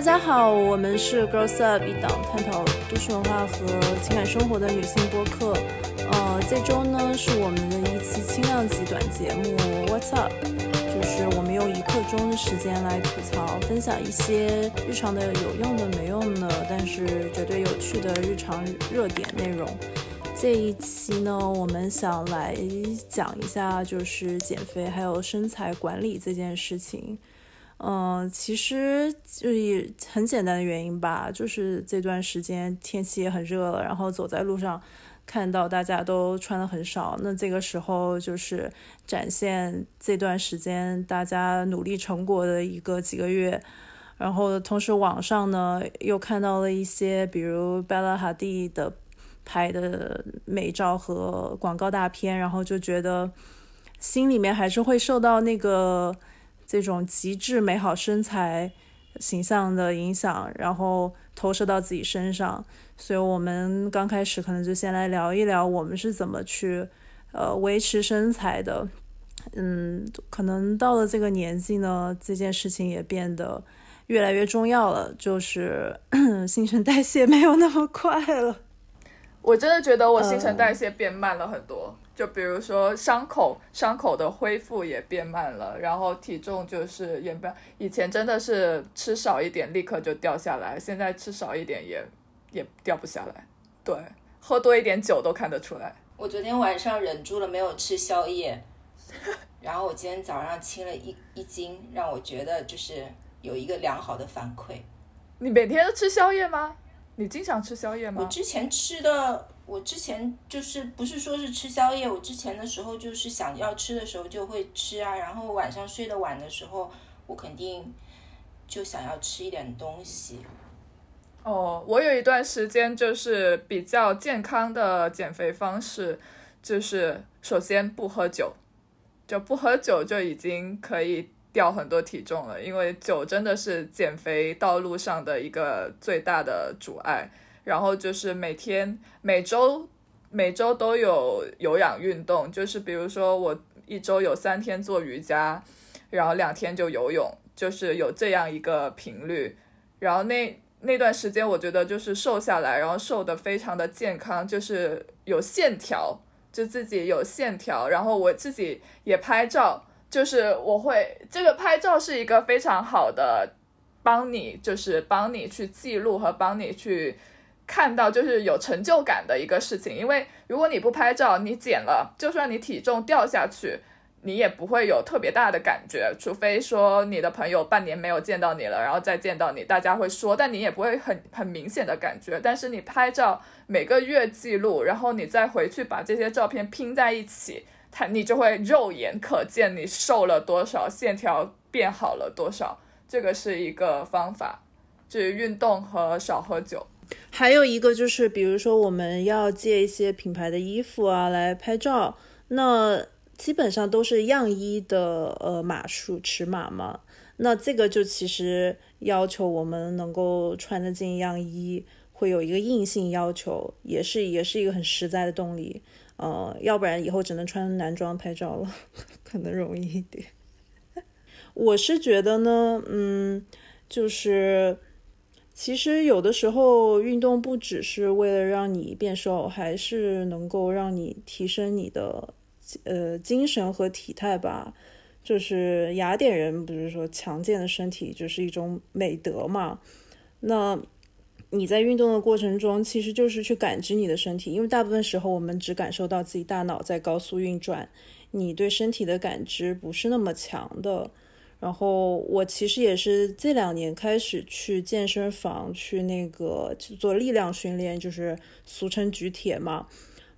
大家好，我们是 Girls Up 一档探讨都市文化和情感生活的女性播客。呃，这周呢是我们的一期轻量级短节目 What's Up，就是我们用一刻钟的时间来吐槽、分享一些日常的有用的、没用的，但是绝对有趣的日常热点内容。这一期呢，我们想来讲一下，就是减肥还有身材管理这件事情。嗯，其实就是很简单的原因吧，就是这段时间天气也很热了，然后走在路上看到大家都穿的很少，那这个时候就是展现这段时间大家努力成果的一个几个月，然后同时网上呢又看到了一些比如贝拉哈蒂的拍的美照和广告大片，然后就觉得心里面还是会受到那个。这种极致美好身材形象的影响，然后投射到自己身上，所以我们刚开始可能就先来聊一聊我们是怎么去呃维持身材的。嗯，可能到了这个年纪呢，这件事情也变得越来越重要了，就是 新陈代谢没有那么快了。我真的觉得我新陈代谢变慢了很多。就比如说伤口，伤口的恢复也变慢了，然后体重就是也变，以前真的是吃少一点立刻就掉下来，现在吃少一点也也掉不下来。对，喝多一点酒都看得出来。我昨天晚上忍住了没有吃宵夜，然后我今天早上轻了一一斤，让我觉得就是有一个良好的反馈。你每天都吃宵夜吗？你经常吃宵夜吗？我之前吃的。我之前就是不是说是吃宵夜，我之前的时候就是想要吃的时候就会吃啊，然后晚上睡得晚的时候，我肯定就想要吃一点东西。哦，我有一段时间就是比较健康的减肥方式，就是首先不喝酒，就不喝酒就已经可以掉很多体重了，因为酒真的是减肥道路上的一个最大的阻碍。然后就是每天、每周、每周都有有氧运动，就是比如说我一周有三天做瑜伽，然后两天就游泳，就是有这样一个频率。然后那那段时间，我觉得就是瘦下来，然后瘦的非常的健康，就是有线条，就自己有线条。然后我自己也拍照，就是我会这个拍照是一个非常好的帮你，就是帮你去记录和帮你去。看到就是有成就感的一个事情，因为如果你不拍照，你减了，就算你体重掉下去，你也不会有特别大的感觉，除非说你的朋友半年没有见到你了，然后再见到你，大家会说，但你也不会很很明显的感觉。但是你拍照每个月记录，然后你再回去把这些照片拼在一起，它你就会肉眼可见你瘦了多少，线条变好了多少。这个是一个方法，至于运动和少喝酒。还有一个就是，比如说我们要借一些品牌的衣服啊来拍照，那基本上都是样衣的呃码数尺码嘛。那这个就其实要求我们能够穿得进样衣，会有一个硬性要求，也是也是一个很实在的动力。呃，要不然以后只能穿男装拍照了，可能容易一点。我是觉得呢，嗯，就是。其实有的时候运动不只是为了让你变瘦，还是能够让你提升你的呃精神和体态吧。就是雅典人不是说强健的身体就是一种美德嘛？那你在运动的过程中，其实就是去感知你的身体，因为大部分时候我们只感受到自己大脑在高速运转，你对身体的感知不是那么强的。然后我其实也是这两年开始去健身房去那个去做力量训练，就是俗称举铁嘛。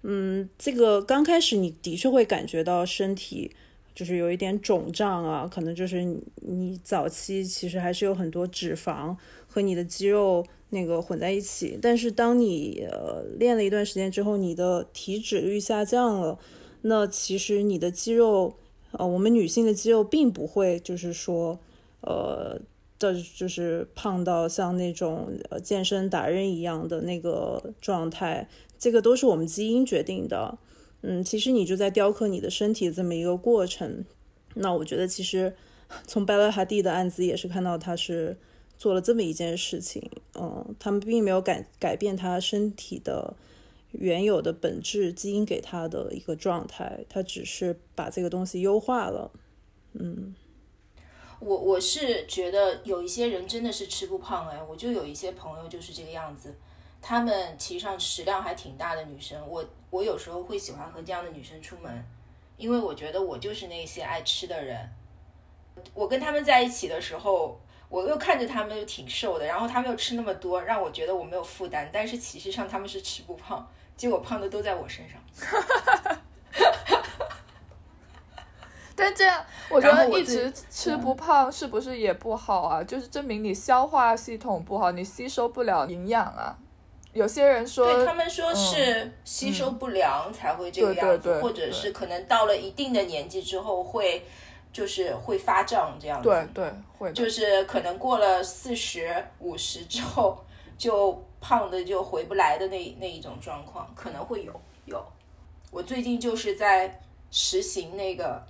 嗯，这个刚开始你的确会感觉到身体就是有一点肿胀啊，可能就是你早期其实还是有很多脂肪和你的肌肉那个混在一起。但是当你呃练了一段时间之后，你的体脂率下降了，那其实你的肌肉。呃，我们女性的肌肉并不会，就是说，呃，的，就是胖到像那种呃健身达人一样的那个状态，这个都是我们基因决定的。嗯，其实你就在雕刻你的身体这么一个过程。那我觉得，其实从贝拉哈蒂的案子也是看到他是做了这么一件事情，嗯，他们并没有改改变他身体的原有的本质，基因给他的一个状态，他只是把这个东西优化了，嗯。我我是觉得有一些人真的是吃不胖哎，我就有一些朋友就是这个样子，他们其实上食量还挺大的女生，我我有时候会喜欢和这样的女生出门，因为我觉得我就是那些爱吃的人。我跟他们在一起的时候，我又看着他们又挺瘦的，然后他们又吃那么多，让我觉得我没有负担，但是其实上他们是吃不胖，结果胖的都在我身上。但这样，我觉得一直吃不胖是不是也不好啊？就是证明你消化系统不好，你吸收不了营养啊。有些人说，对他们说是吸收不良才会这个样子，或者是可能到了一定的年纪之后会，就是会发胀这样子。对对，会。就是可能过了四十五十之后，就胖的就回不来的那那一种状况，可能会有有。我最近就是在实行那个。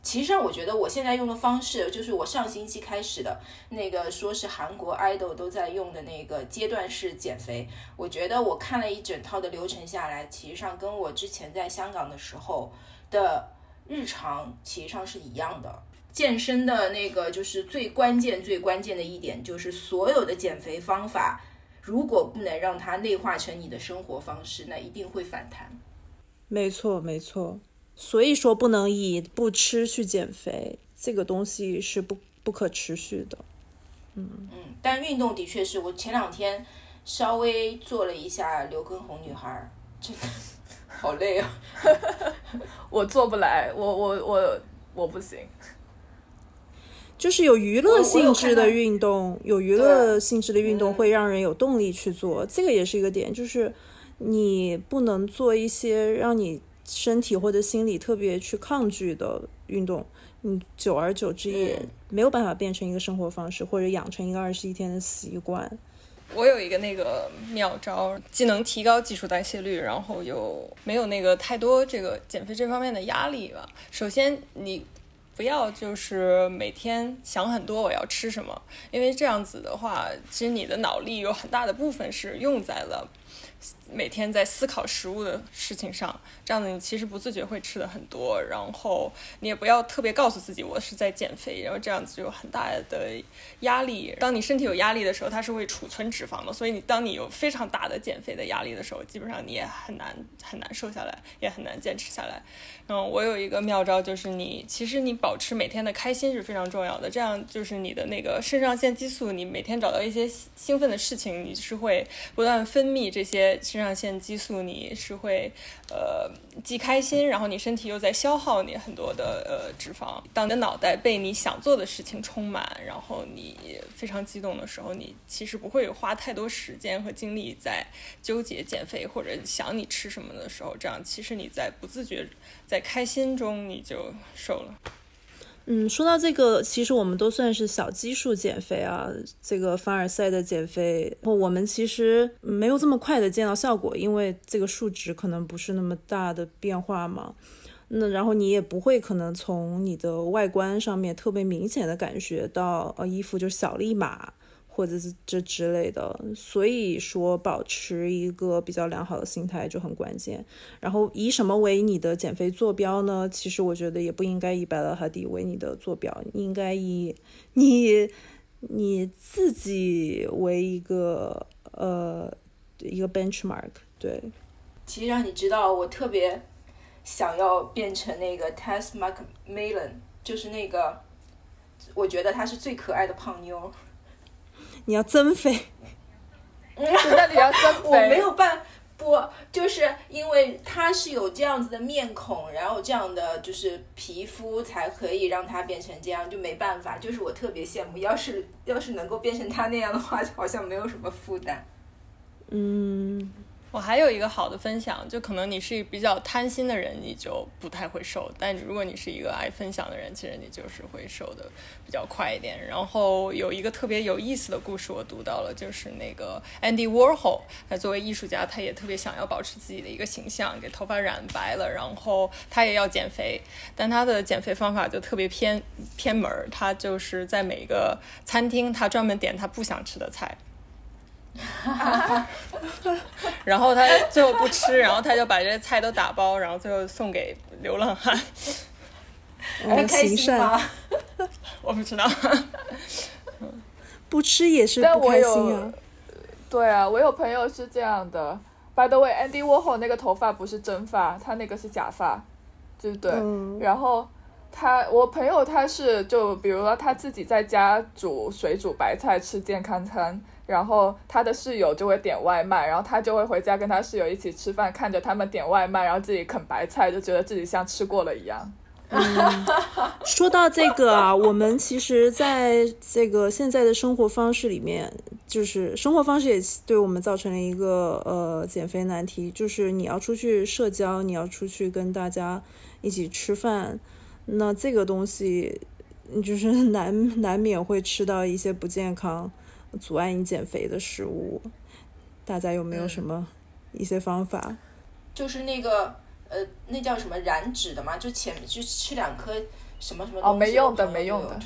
其实上，我觉得我现在用的方式就是我上星期开始的那个，说是韩国 idol 都在用的那个阶段式减肥。我觉得我看了一整套的流程下来，其实上跟我之前在香港的时候的日常其实上是一样的。健身的那个就是最关键、最关键的一点，就是所有的减肥方法，如果不能让它内化成你的生活方式，那一定会反弹。没错，没错。所以说不能以不吃去减肥，这个东西是不不可持续的。嗯嗯，但运动的确是我前两天稍微做了一下刘畊宏女孩，真的好累啊！我做不来，我我我我不行。就是有娱乐性质的运动，有娱乐性质的运动会让人有动力去做，这个也是一个点。就是你不能做一些让你。身体或者心理特别去抗拒的运动，你久而久之也没有办法变成一个生活方式，或者养成一个二十一天的习惯。我有一个那个妙招，既能提高基础代谢率，然后又没有那个太多这个减肥这方面的压力吧。首先，你不要就是每天想很多我要吃什么，因为这样子的话，其实你的脑力有很大的部分是用在了。每天在思考食物的事情上，这样子你其实不自觉会吃的很多，然后你也不要特别告诉自己我是在减肥，然后这样子就有很大的压力。当你身体有压力的时候，它是会储存脂肪的，所以你当你有非常大的减肥的压力的时候，基本上你也很难很难瘦下来，也很难坚持下来。嗯，我有一个妙招，就是你其实你保持每天的开心是非常重要的，这样就是你的那个肾上腺激素，你每天找到一些兴奋的事情，你是会不断分泌这这些肾上腺激素，你是会呃既开心，然后你身体又在消耗你很多的呃脂肪。当你的脑袋被你想做的事情充满，然后你非常激动的时候，你其实不会花太多时间和精力在纠结减肥或者想你吃什么的时候，这样其实你在不自觉。在开心中你就瘦了。嗯，说到这个，其实我们都算是小基数减肥啊。这个凡尔赛的减肥，我们其实没有这么快的见到效果，因为这个数值可能不是那么大的变化嘛。那然后你也不会可能从你的外观上面特别明显的感觉到，呃，衣服就小了一码。或者是这之类的，所以说保持一个比较良好的心态就很关键。然后以什么为你的减肥坐标呢？其实我觉得也不应该以百拉哈迪为你的坐标，应该以你你自己为一个呃一个 benchmark。对，其实让你知道，我特别想要变成那个 Tess McMillan，就是那个我觉得她是最可爱的胖妞。你要增肥？那你要增肥？我没有办不，就是因为他是有这样子的面孔，然后这样的就是皮肤，才可以让他变成这样，就没办法。就是我特别羡慕，要是要是能够变成他那样的话，好像没有什么负担。嗯，我还有一个好的分享，就可能你是比较贪心的人，你就不太会瘦；但如果你是一个爱分享的人，其实你就是会瘦的比较快一点。然后有一个特别有意思的故事，我读到了，就是那个 Andy Warhol，他作为艺术家，他也特别想要保持自己的一个形象，给头发染白了，然后他也要减肥，但他的减肥方法就特别偏偏门儿，他就是在每一个餐厅，他专门点他不想吃的菜。然后他最后不吃，然后他就把这些菜都打包，然后最后送给流浪汉。很开心吗？我不知道。不吃也是不开心啊。对啊，我有朋友是这样的。By the way，Andy Warhol 那个头发不是真发，他那个是假发，对不对？然后他，我朋友他是就比如说他自己在家煮水煮白菜吃健康餐。然后他的室友就会点外卖，然后他就会回家跟他室友一起吃饭，看着他们点外卖，然后自己啃白菜，就觉得自己像吃过了一样。嗯，说到这个啊，我们其实在这个现在的生活方式里面，就是生活方式也对我们造成了一个呃减肥难题，就是你要出去社交，你要出去跟大家一起吃饭，那这个东西就是 难难免会吃到一些不健康。阻碍你减肥的食物，大家有没有什么一些方法？就是那个呃，那叫什么燃脂的嘛？就前就吃两颗什么什么哦，没用的，没用的，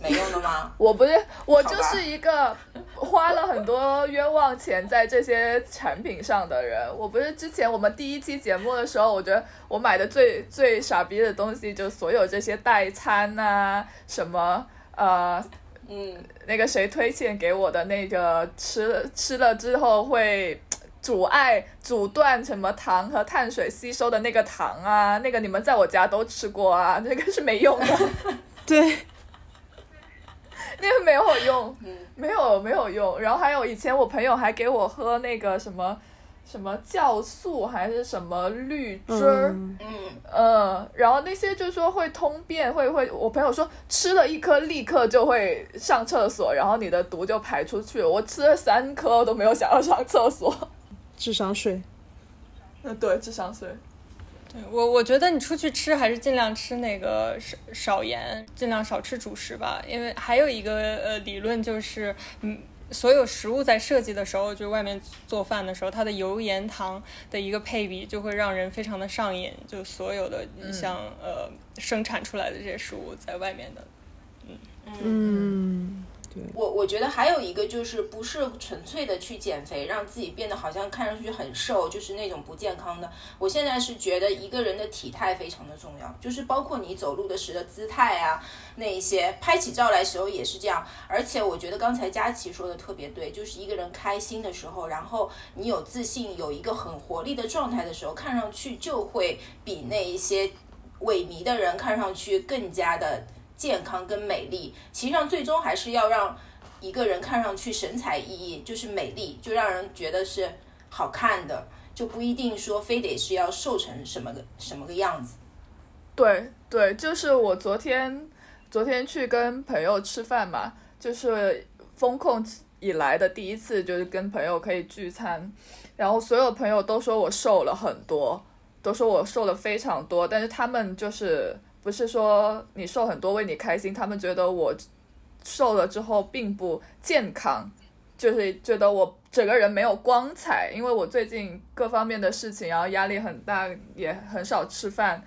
没用的吗？我不是，我就是一个花了很多冤枉钱在这些产品上的人。我不是之前我们第一期节目的时候，我觉得我买的最最傻逼的东西，就所有这些代餐呐，什么呃。嗯，那个谁推荐给我的那个吃吃了之后会阻碍阻断什么糖和碳水吸收的那个糖啊，那个你们在我家都吃过啊，那个是没用的。对，那个没有用，没有没有用。然后还有以前我朋友还给我喝那个什么。什么酵素还是什么绿汁儿，嗯嗯，然后那些就说会通便，会会，我朋友说吃了一颗立刻就会上厕所，然后你的毒就排出去。我吃了三颗都没有想要上厕所，智商税。嗯，对，智商税。对我，我觉得你出去吃还是尽量吃那个少少盐，尽量少吃主食吧，因为还有一个呃理论就是，嗯。所有食物在设计的时候，就外面做饭的时候，它的油盐糖的一个配比就会让人非常的上瘾。就所有的像呃生产出来的这些食物在外面的，嗯嗯。我我觉得还有一个就是不是纯粹的去减肥，让自己变得好像看上去很瘦，就是那种不健康的。我现在是觉得一个人的体态非常的重要，就是包括你走路的时的姿态啊，那一些拍起照来时候也是这样。而且我觉得刚才佳琪说的特别对，就是一个人开心的时候，然后你有自信，有一个很活力的状态的时候，看上去就会比那一些萎靡的人看上去更加的。健康跟美丽，其实上最终还是要让一个人看上去神采奕奕，就是美丽，就让人觉得是好看的，就不一定说非得是要瘦成什么个什么个样子。对对，就是我昨天昨天去跟朋友吃饭嘛，就是风控以来的第一次，就是跟朋友可以聚餐，然后所有朋友都说我瘦了很多，都说我瘦了非常多，但是他们就是。不是说你瘦很多为你开心，他们觉得我瘦了之后并不健康，就是觉得我整个人没有光彩，因为我最近各方面的事情，然后压力很大，也很少吃饭，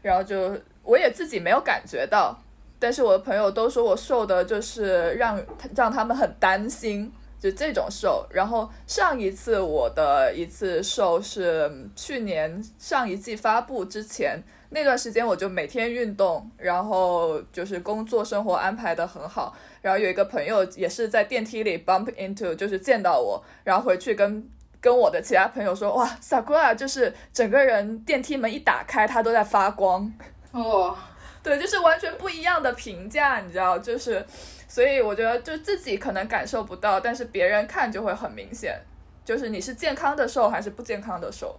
然后就我也自己没有感觉到，但是我的朋友都说我瘦的就是让让他们很担心，就这种瘦。然后上一次我的一次瘦是去年上一季发布之前。那段时间我就每天运动，然后就是工作生活安排的很好。然后有一个朋友也是在电梯里 bump into，就是见到我，然后回去跟跟我的其他朋友说，哇，Sakura 就是整个人电梯门一打开，他都在发光。哦，对，就是完全不一样的评价，你知道，就是所以我觉得就自己可能感受不到，但是别人看就会很明显，就是你是健康的瘦还是不健康的瘦。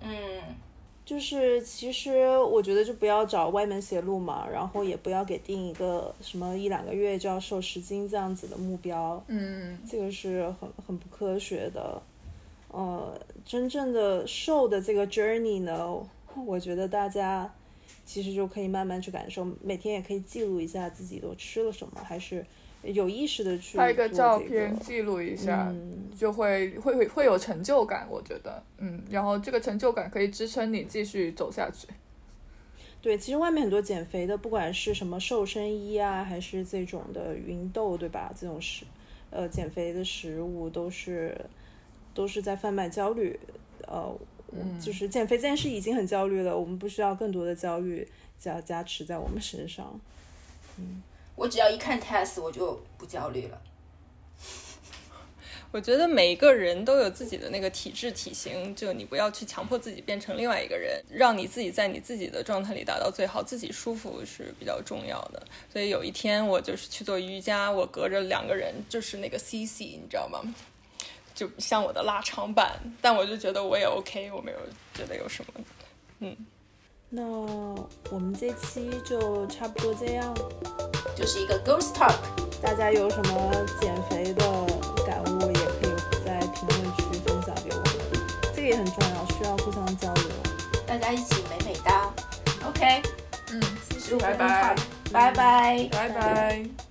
嗯。就是其实我觉得就不要找歪门邪路嘛，然后也不要给定一个什么一两个月就要瘦十斤这样子的目标，嗯，这个是很很不科学的。呃，真正的瘦的这个 journey 呢，我觉得大家其实就可以慢慢去感受，每天也可以记录一下自己都吃了什么，还是有意识的去拍个照片个记录一下，嗯就会会会会有成就感，我觉得，嗯，然后这个成就感可以支撑你继续走下去。对，其实外面很多减肥的，不管是什么瘦身衣啊，还是这种的芸豆，对吧？这种食，呃，减肥的食物都是都是在贩卖焦虑。呃，就是减肥这件事已经很焦虑了，我们不需要更多的焦虑加加持在我们身上。我只要一看 test 我就不焦虑了。我觉得每一个人都有自己的那个体质体型，就你不要去强迫自己变成另外一个人，让你自己在你自己的状态里达到最好，自己舒服是比较重要的。所以有一天我就是去做瑜伽，我隔着两个人，就是那个 CC，你知道吗？就像我的拉长版，但我就觉得我也 OK，我没有觉得有什么。嗯那我们这期就差不多这样，就是一个 ghost talk，大家有什么减肥的感悟，也可以在评论区分享给我们，这个也很重要，需要互相交流。大家一起美美哒。OK，嗯，十五分钟拜拜拜拜。拜拜。